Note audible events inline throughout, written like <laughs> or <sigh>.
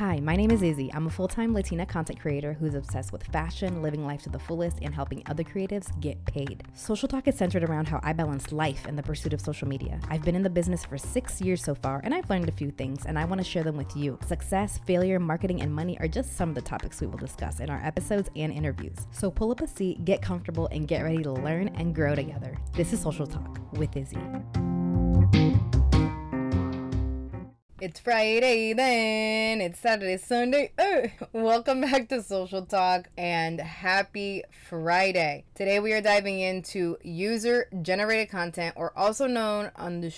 Hi, my name is Izzy. I'm a full time Latina content creator who's obsessed with fashion, living life to the fullest, and helping other creatives get paid. Social Talk is centered around how I balance life and the pursuit of social media. I've been in the business for six years so far, and I've learned a few things, and I want to share them with you. Success, failure, marketing, and money are just some of the topics we will discuss in our episodes and interviews. So pull up a seat, get comfortable, and get ready to learn and grow together. This is Social Talk with Izzy. It's Friday then. It's Saturday, Sunday. Oh, welcome back to Social Talk and happy Friday. Today we are diving into user generated content or also known on the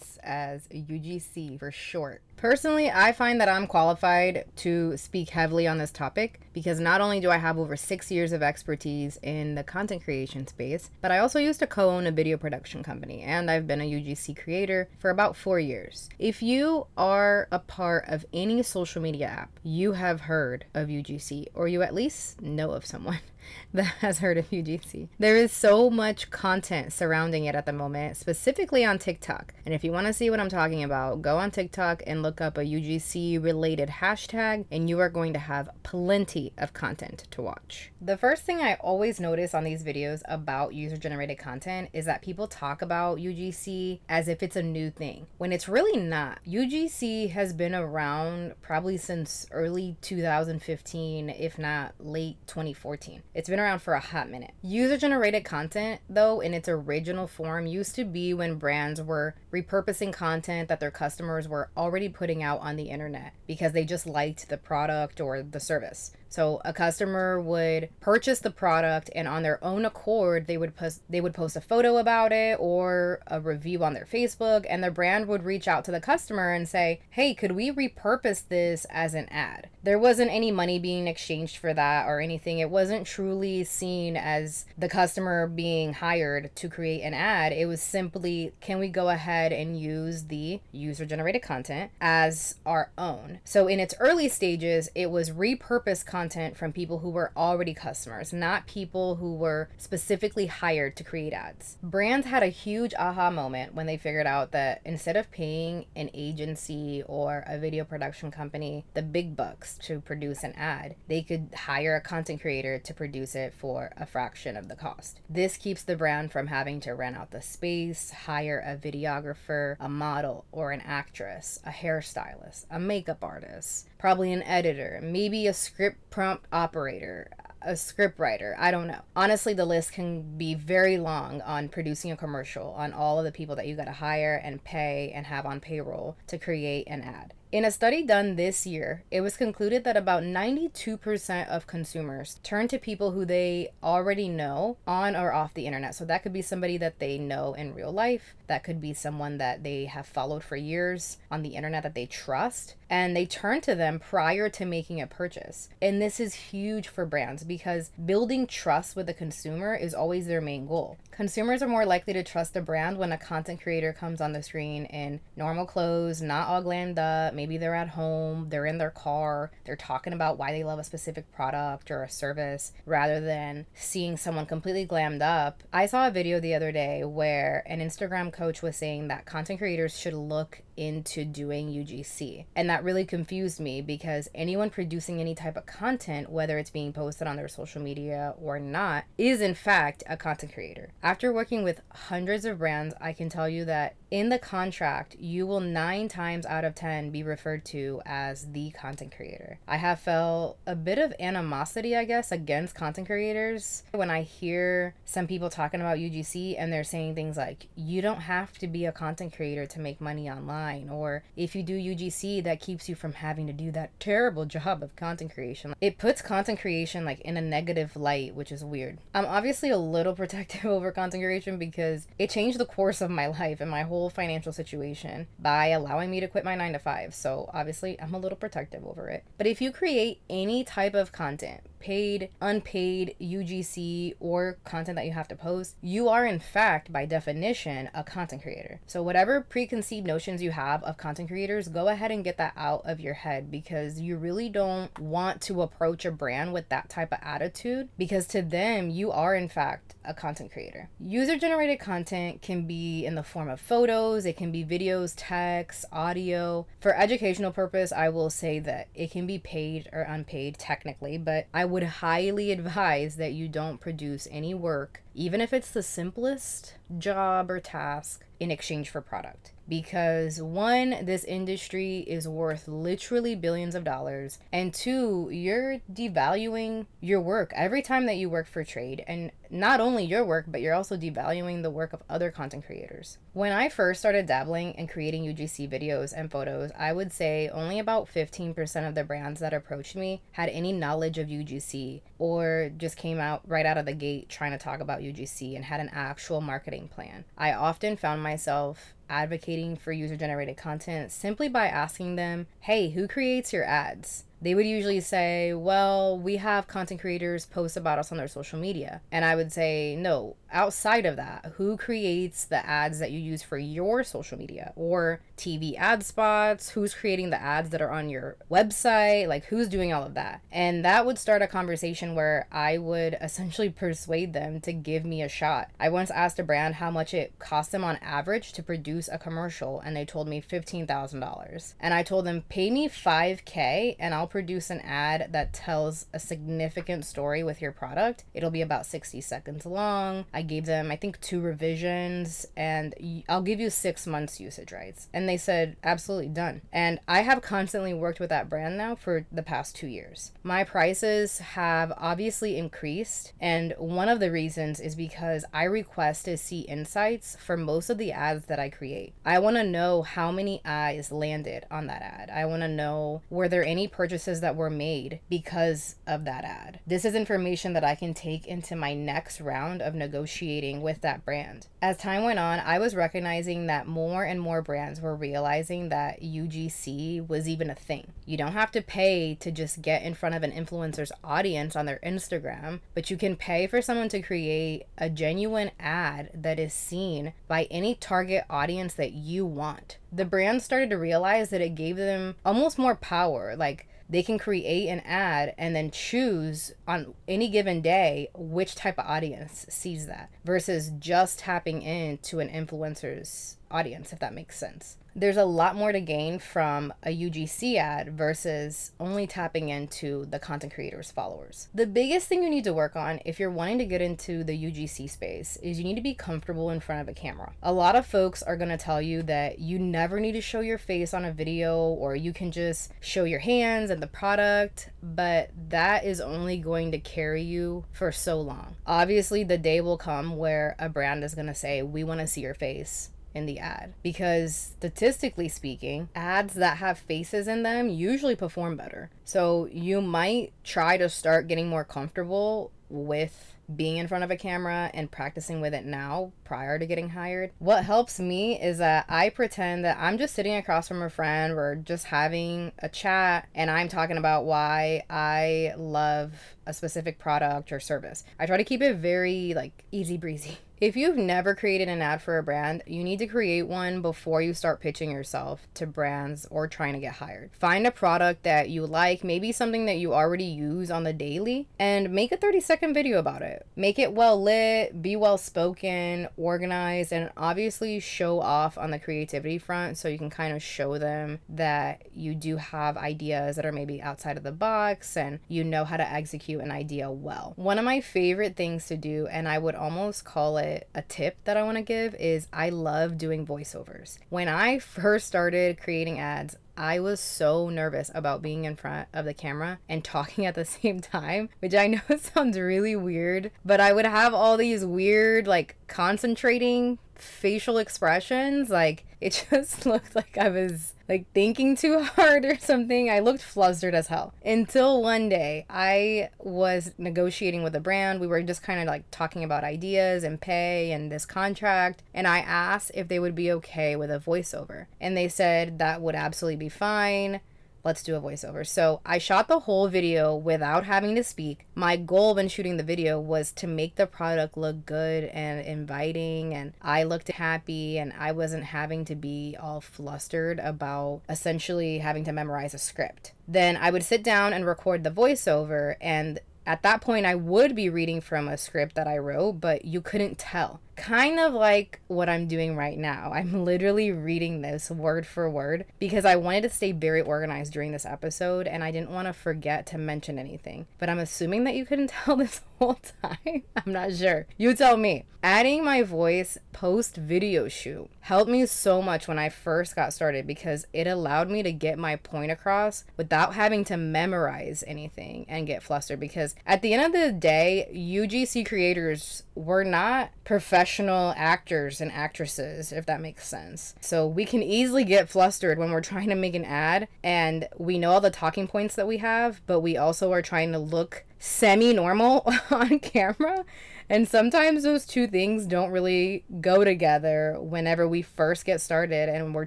streets as UGC for short. Personally, I find that I'm qualified to speak heavily on this topic because not only do I have over six years of expertise in the content creation space, but I also used to co own a video production company and I've been a UGC creator for about four years. If you are a part of any social media app, you have heard of UGC or you at least know of someone. <laughs> <laughs> that has heard of UGC. There is so much content surrounding it at the moment, specifically on TikTok. And if you want to see what I'm talking about, go on TikTok and look up a UGC related hashtag, and you are going to have plenty of content to watch. The first thing I always notice on these videos about user generated content is that people talk about UGC as if it's a new thing, when it's really not. UGC has been around probably since early 2015, if not late 2014. It's been around for a hot minute. User generated content, though, in its original form, used to be when brands were repurposing content that their customers were already putting out on the internet because they just liked the product or the service. So a customer would purchase the product and on their own accord they would post they would post a photo about it or a review on their Facebook and the brand would reach out to the customer and say, "Hey, could we repurpose this as an ad?" There wasn't any money being exchanged for that or anything. It wasn't truly seen as the customer being hired to create an ad. It was simply, "Can we go ahead and use the user generated content as our own?" So in its early stages, it was repurposed content content from people who were already customers, not people who were specifically hired to create ads. Brands had a huge aha moment when they figured out that instead of paying an agency or a video production company the big bucks to produce an ad, they could hire a content creator to produce it for a fraction of the cost. This keeps the brand from having to rent out the space, hire a videographer, a model, or an actress, a hairstylist, a makeup artist, probably an editor, maybe a script prompt operator, a script writer. I don't know. Honestly, the list can be very long on producing a commercial, on all of the people that you got to hire and pay and have on payroll to create an ad. In a study done this year, it was concluded that about 92% of consumers turn to people who they already know on or off the internet. So that could be somebody that they know in real life, that could be someone that they have followed for years on the internet that they trust, and they turn to them prior to making a purchase. And this is huge for brands because building trust with the consumer is always their main goal. Consumers are more likely to trust a brand when a content creator comes on the screen in normal clothes, not all glammed up. Maybe they're at home, they're in their car, they're talking about why they love a specific product or a service rather than seeing someone completely glammed up. I saw a video the other day where an Instagram coach was saying that content creators should look into doing UGC. And that really confused me because anyone producing any type of content, whether it's being posted on their social media or not, is in fact a content creator. After working with hundreds of brands, I can tell you that in the contract, you will nine times out of 10 be referred to as the content creator. I have felt a bit of animosity, I guess, against content creators when I hear some people talking about UGC and they're saying things like, you don't have to be a content creator to make money online, or if you do UGC, that keeps you from having to do that terrible job of content creation. It puts content creation like in a negative light, which is weird. I'm obviously a little <laughs> protective over content creation because it changed the course of my life and my whole whole financial situation by allowing me to quit my nine to five. So obviously, I'm a little protective over it. But if you create any type of content, paid, unpaid, UGC, or content that you have to post, you are in fact, by definition, a content creator. So, whatever preconceived notions you have of content creators, go ahead and get that out of your head because you really don't want to approach a brand with that type of attitude because to them, you are in fact a content creator. User generated content can be in the form of photos, it can be videos, text, audio. For educational purpose, I will say that it can be paid or unpaid technically, but I would highly advise that you don't produce any work, even if it's the simplest job or task in exchange for product because one, this industry is worth literally billions of dollars, and two, you're devaluing your work every time that you work for trade, and not only your work, but you're also devaluing the work of other content creators. When I first started dabbling and creating UGC videos and photos, I would say only about 15% of the brands that approached me had any knowledge of UGC or just came out right out of the gate trying to talk about UGC and had an actual marketing plan. I often found myself advocating for user generated content simply by asking them, hey, who creates your ads? They would usually say, Well, we have content creators post about us on their social media. And I would say, No, outside of that, who creates the ads that you use for your social media or TV ad spots? Who's creating the ads that are on your website? Like, who's doing all of that? And that would start a conversation where I would <laughs> essentially persuade them to give me a shot. I once asked a brand how much it cost them on average to produce a commercial, and they told me $15,000. And I told them, Pay me 5K and I'll produce an ad that tells a significant story with your product. It'll be about 60 seconds long. I gave them, I think, two revisions, and I'll give you six months usage rights. And they said, absolutely done. And I have constantly worked with that brand now for the past two years. My prices have obviously increased, and one of the reasons is because I request to see insights for most of the ads that I create. I want to know how many eyes landed on that ad. I want to know were there any purchases that were made because of that ad. This is information that I can take into my next round of negotiating with that brand. As time went on, I was recognizing that more and more brands were realizing that UGC was even a thing. You don't have to pay to just get in front of an influencer's audience on their Instagram, but you can pay for someone to create a genuine ad that is seen by any target audience that you want. The brand started to realize that it gave them almost more power. Like, they can create an ad and then choose on any given day which type of audience sees that versus just tapping into an influencer's audience, if that makes sense there's a lot more to gain from a UGC ad versus only tapping into the content creator's followers. The biggest thing you need to work on if you're wanting to get into the UGC space is you need to be comfortable in front of a camera. A lot of folks are going to tell you that you never need to show your face on a video or you can just show your hands and the product, but that is only going to carry you for so long. Obviously, the day will come where a brand is going to say, We want to see your face in the ad because statistically speaking, ads that have faces in them usually perform better. So you might try to start getting more comfortable with being in front of a camera and practicing with it now prior to getting hired. What helps me is that I pretend that I'm just sitting across from a friend, we're just having a chat, and I'm talking about why I love a specific product or service. I try to keep it very like easy breezy. <laughs> If you've never created an ad for a brand, you need to create one before you start pitching yourself to brands or trying to get hired. Find a product that you like, maybe something that you already use on the daily, and make a 30 second video about it. Make it well lit, be well spoken, organized, and obviously show off on the creativity front so you can kind of show them that you do have ideas that are maybe outside of the box and you know how to execute an idea well. One of my favorite things to do, and I would almost call it a tip that I want to give is I love doing voiceovers. When I first started creating ads, I was so nervous about being in front of the camera and <laughs> talking at the same time, which I know <laughs> sounds really weird, but I would have all these weird, like, concentrating facial expressions. Like, it <laughs> just looked like I was like thinking too hard or something. I looked flustered as hell. Until one day I was negotiating with a brand. We were just kind of like talking about ideas and pay and this contract. And I asked if they would be okay with a voiceover. And they said that would absolutely be fine let's do a voiceover. So I shot the whole video without having to speak. My goal when shooting the video was to make the product look good and inviting, and I looked happy, and I wasn't having to be all flustered about essentially having to memorize a script. Then I would sit down and record the voiceover, and at that point, I would be reading from a script that I wrote, but you couldn't tell kind of like what I'm doing right now. <laughs> I'm literally reading this word for word because I wanted to stay very organized during this episode and I didn't want to forget to mention anything. But I'm assuming that you couldn't <laughs> tell this whole time. <laughs> I'm not sure. You tell me. Adding my voice post video shoot helped me so much when I first got started because it allowed me to get my point across without having to memorize anything and get flustered. Because at the end of the day, UGC creators were not professional actors and actresses, if that makes sense. So we can easily get flustered when we're <laughs> trying to make an ad and we know all the talking points that we have, but we also are trying to look semi normal <laughs> on camera. And sometimes those two things don't really go together whenever we first get started and we're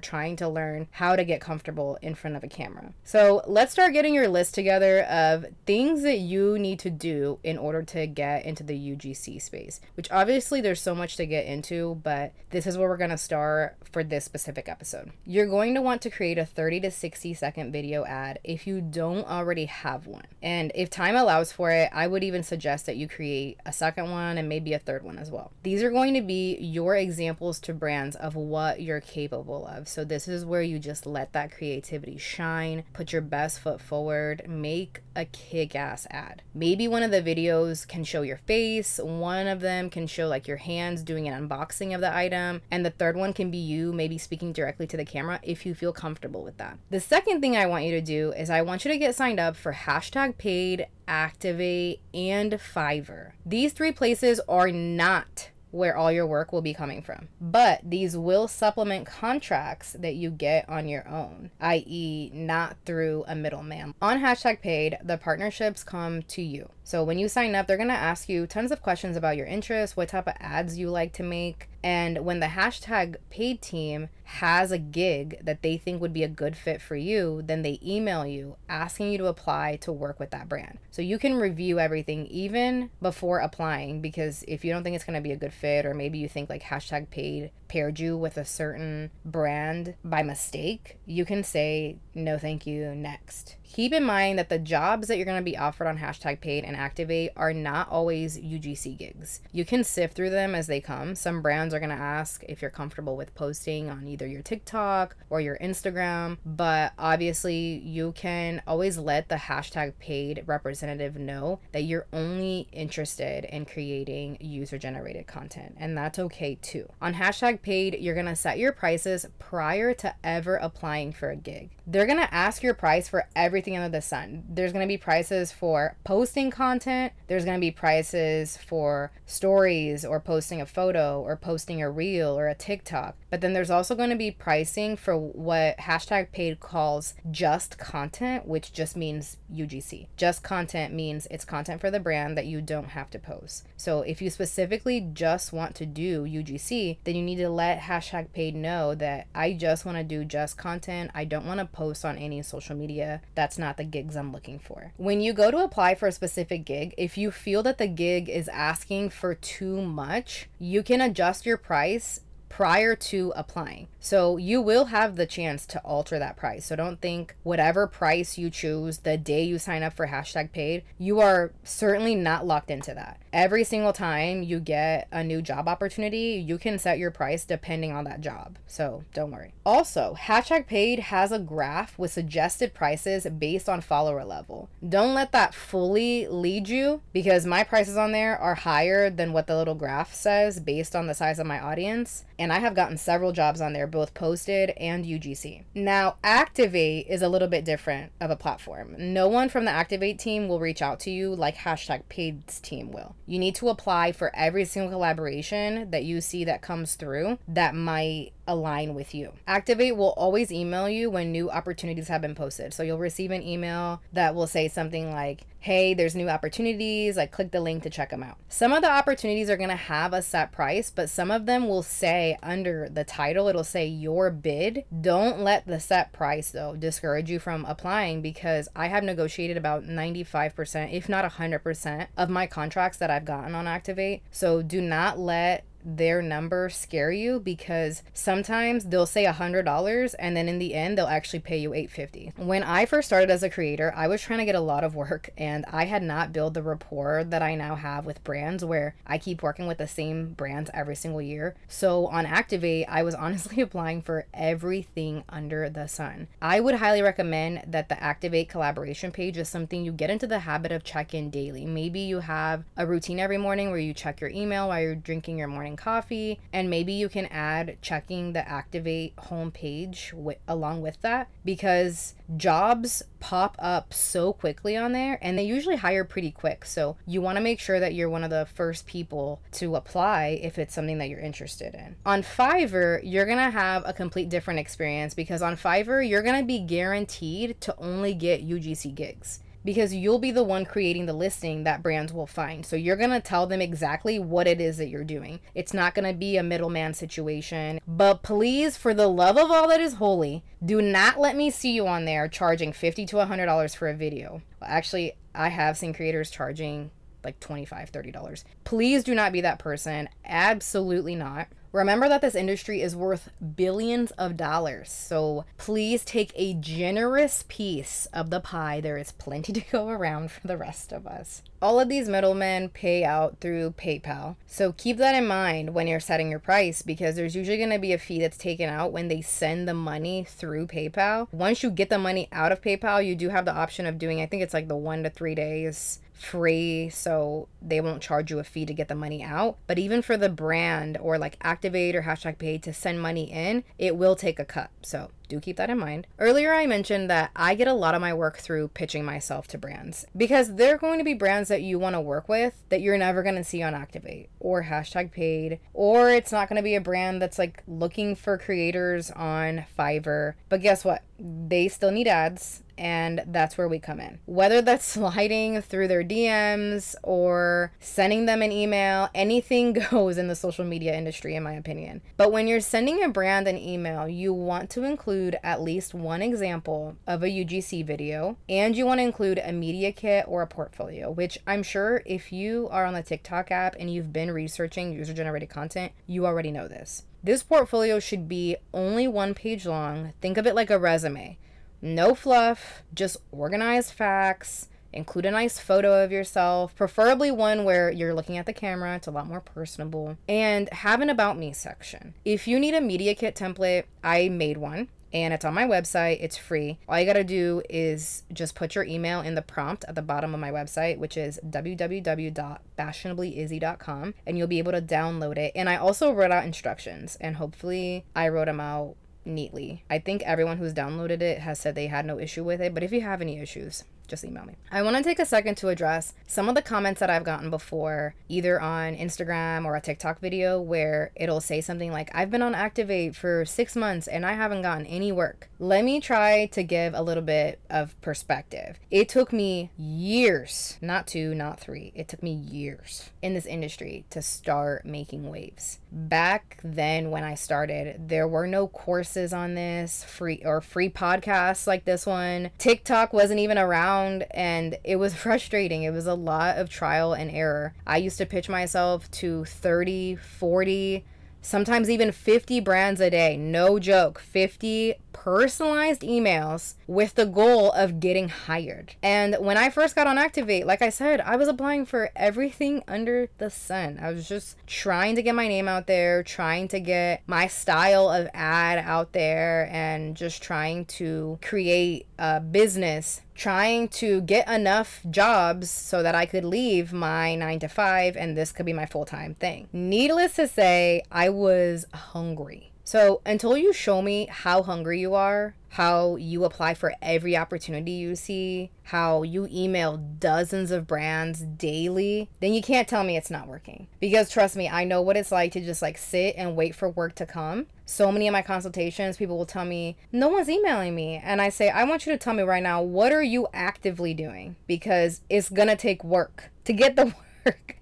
trying to learn how to get comfortable in front of a camera. So let's start getting your list together of things that you need to do in order to get into the UGC space, which obviously there's so much to get into, but this is where we're to start for this specific episode. You're going to want to create a 30 to 60 second video ad if you don't already have one. And if time allows for it, I would even suggest that you create a second one and maybe a third one as well. These are going to be your examples to brands of what you're capable of. So this is where you just let that creativity shine, put your best foot forward, make a kick ass ad. Maybe one of the videos can show your face, one of them can show like your hands doing an unboxing of the item, and the third one can be you maybe speaking directly to the camera if you feel comfortable with that. The second thing I want you to do is I want you to get signed up for hashtag paid Activate, and Fiverr. These three places are not where all your work will be coming from. But these will supplement contracts that you get on your own, i.e., not through a middleman. On hashtag paid, the partnerships come to you. So when you sign up, they're gonna ask you tons of questions about your interests, what type of ads you like to make, and when the hashtag paid team has a gig that they think would be a good fit for you, then they email you asking you to apply to work with that brand. So you can review everything even before applying because if you don't think it's going to be a good fit, or maybe you think like hashtag paid paired you with a certain brand by mistake, you can say, no, thank you, next. Keep in mind that the jobs that you're going to be offered on hashtag paid and activate are not always UGC gigs. You can sift through them as they come. Some brands are going to ask if you're comfortable with posting on either your TikTok or your Instagram, but obviously you can always let the hashtag paid representative know that you're only interested in creating user generated content, and that's okay too. On hashtag paid, you're going to set your prices prior to ever applying for a gig. They're going to ask your price for everything under the sun. There's going to be prices for posting content, there's going to be prices for stories or posting a photo or posting a reel or a TikTok. But then there's also going to be pricing for what hashtag paid calls just content, which just means UGC. Just content means it's content for the brand that you don't have to post. So if you specifically just want to do UGC, then you need to let hashtag paid know that I just want to do just content. I don't want to post on any social media. That's not the gigs I'm looking for. When you go to apply for a specific gig, if you feel that the gig is asking for too much, you can adjust your price prior to applying. So you will have the chance to alter that price. So don't think whatever price you choose the day you sign up for hashtag paid, you are certainly not locked into that. Every single time you get a new job opportunity, you can set your price depending on that job. So don't worry. Also, hashtag paid has a graph with suggested prices based on follower level. Don't let that fully lead you because my prices on there are higher than what the little graph says based on the size of my audience and I have gotten several jobs on there, both posted and UGC. Now, Activate is a little bit different of a platform. No one from the Activate team will reach out to you like hashtag Paid's team will. You need to apply for every single collaboration that you see that comes through that might align with you. Activate will always email you when new opportunities have been posted. So you'll receive an email that will say something like, hey, there's new opportunities. Like, click the link to check them out. Some of the opportunities are going to have a set price, but some of them will say under the title, it'll say your bid. Don't let the set price, though, discourage you from applying because I have negotiated about 95%, if not 100%, of my contracts that I've gotten on Activate. So do not let their number scare you because sometimes they'll say a hundred dollars and then in the end they'll actually pay you 850 when i first started as a creator i was trying to get a lot of work and i had not built the rapport that i now have with brands where i keep working with the same brands every single year. So on activate i was <laughs> honestly applying for everything under the sun. I would highly recommend that the activate collaboration page is something you get into the habit of checking daily. Maybe you have a routine every morning where you check your email while you're drinking your morning coffee and maybe you can add checking the activate homepage w- along with that because jobs pop up so quickly on there and they usually hire pretty quick. So you want to make sure that you're one of the first people to apply if it's something that you're interested in. On fiverr you're gonna have a complete different experience because on fiverr you're gonna be guaranteed to only get ugc gigs because you'll be the one creating the listing that brands will find. So you're going to tell them exactly what it is that you're doing. It's not going to be a middleman situation. But please, for the love of all that is holy, do not let me see you on there charging 50 to $100 for a video. Actually, I have seen creators charging like $25, $30. Please do not be that person. Absolutely not. Remember that this industry is worth billions of dollars, so please take a generous piece of the pie. There is plenty <laughs> to go around for the rest of us. All of these middlemen pay out through PayPal, so keep that in mind when you're setting your price because there's usually going to be a fee that's taken out when they send the money through PayPal. Once you get the money out of PayPal, you do have the option of doing, I think it's like the one to three days free so they won't charge you a fee to get the money out but even for the brand or like activate or hashtag paid to send money in it will take a cut so do keep that in mind. Earlier, I mentioned that I get a lot of my work through pitching myself to brands because they're going to be brands that you want to work with that you're never going to see on Activate or hashtag paid, or it's not going to be a brand that's like looking for creators on Fiverr. But guess what? They still need ads and that's where we come in. Whether that's <laughs> sliding through their DMs or sending them an email, anything <laughs> goes in the social media industry, in my opinion. But when you're sending a brand an email, you want to include at least one example of a UGC video, and you want to include a media kit or a portfolio, which I'm sure if you are on the TikTok app and you've been researching user generated content, you already know this. This portfolio should be only one page long. Think of it like a resume. No fluff, just organized facts. Include a nice photo of yourself, preferably one where you're looking at the camera. It's a lot more personable. And have an About Me section. If you need a Media Kit template, I made one and it's on my website. It's free. All you got to do is just put your email in the prompt at the bottom of my website, which is www.fashionablyizzy.com, and you'll be able to download it. And I also wrote out instructions, and hopefully, I wrote them out neatly. I think everyone who's downloaded it has said they had no issue with it, but if you have any issues, just email me. I want to take a second to address some of the comments that I've gotten before, either on Instagram or a TikTok video, where it'll say something like, I've been on Activate for six months and I haven't gotten any work. Let me try to give a little bit of perspective. It took me years, not two, not three, it took me years in this industry to start making waves. Back then, when I started, there were no courses on this, free or free podcasts like this one. TikTok wasn't even around around and it was <laughs> frustrating. It was a lot of trial and error. I used to pitch myself to 30, 40, sometimes even 50 brands a day. No joke. 50 personalized emails with the goal of getting hired. And when I first got on Activate, like I said, I was applying for everything under the sun. I was just trying to get my name out there, trying to get my style of ad out there, and just trying to create a business trying to get enough jobs so that I could leave my nine to five and this could be my full time thing. Needless to say, I was hungry. So until you show me how hungry you are, how you apply for every opportunity you see, how you email dozens of brands daily, then you can't tell me it's not working. Because trust me, I know what it's like to just like sit and wait for work to come. So many of my consultations, people will tell me, no one's emailing me. And I say, I want you to tell me right now, what are you actively doing? Because it's gonna take work to get the <laughs> work.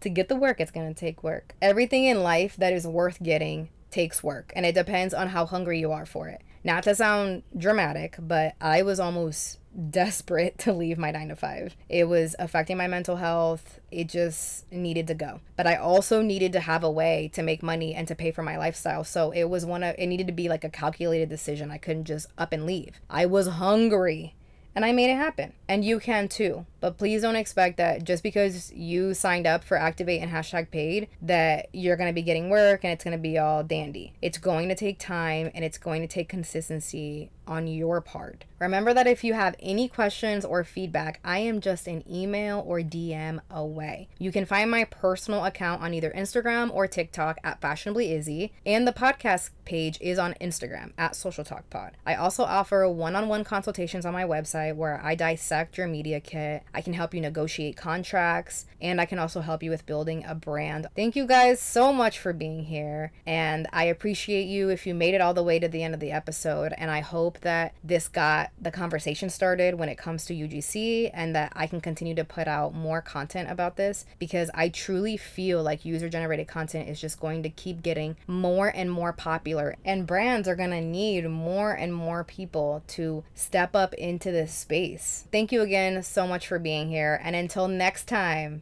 to get the work, it's gonna take work. Everything in life that is worth getting takes work, and it depends on how hungry you are for it. Not to sound dramatic, but I was almost <laughs> desperate to leave my nine to five. It was affecting my mental health. It just needed to go. But I also needed to have a way to make money and to pay for my lifestyle. So it was one of, it needed to be like a calculated decision. I couldn't just up and leave. I was hungry and I made it happen. And you can too. But please don't expect that just because you signed up for Activate and hashtag paid, that you're going to be getting work and it's going to be all dandy. It's going to take time and it's going to take consistency on your part. Remember that if you have any questions or feedback, I am just an email or DM away. You can find my personal account on either Instagram or TikTok at Fashionably Izzy, and the podcast page is on Instagram at Social Talk Pod. I also offer one on one consultations on my website where I dissect your media kit I can help you negotiate contracts, and I can also help you with building a brand. Thank you guys so much for being here, and I appreciate you if you made it all the way to the end of the episode. And I hope that this got the conversation started when it comes to UGC and that I can continue to put out more content about this because I truly feel like user generated content is just going to keep getting more and more popular, and brands are going to need more and more people to step up into this space. Thank you again so much for being here. And until next time,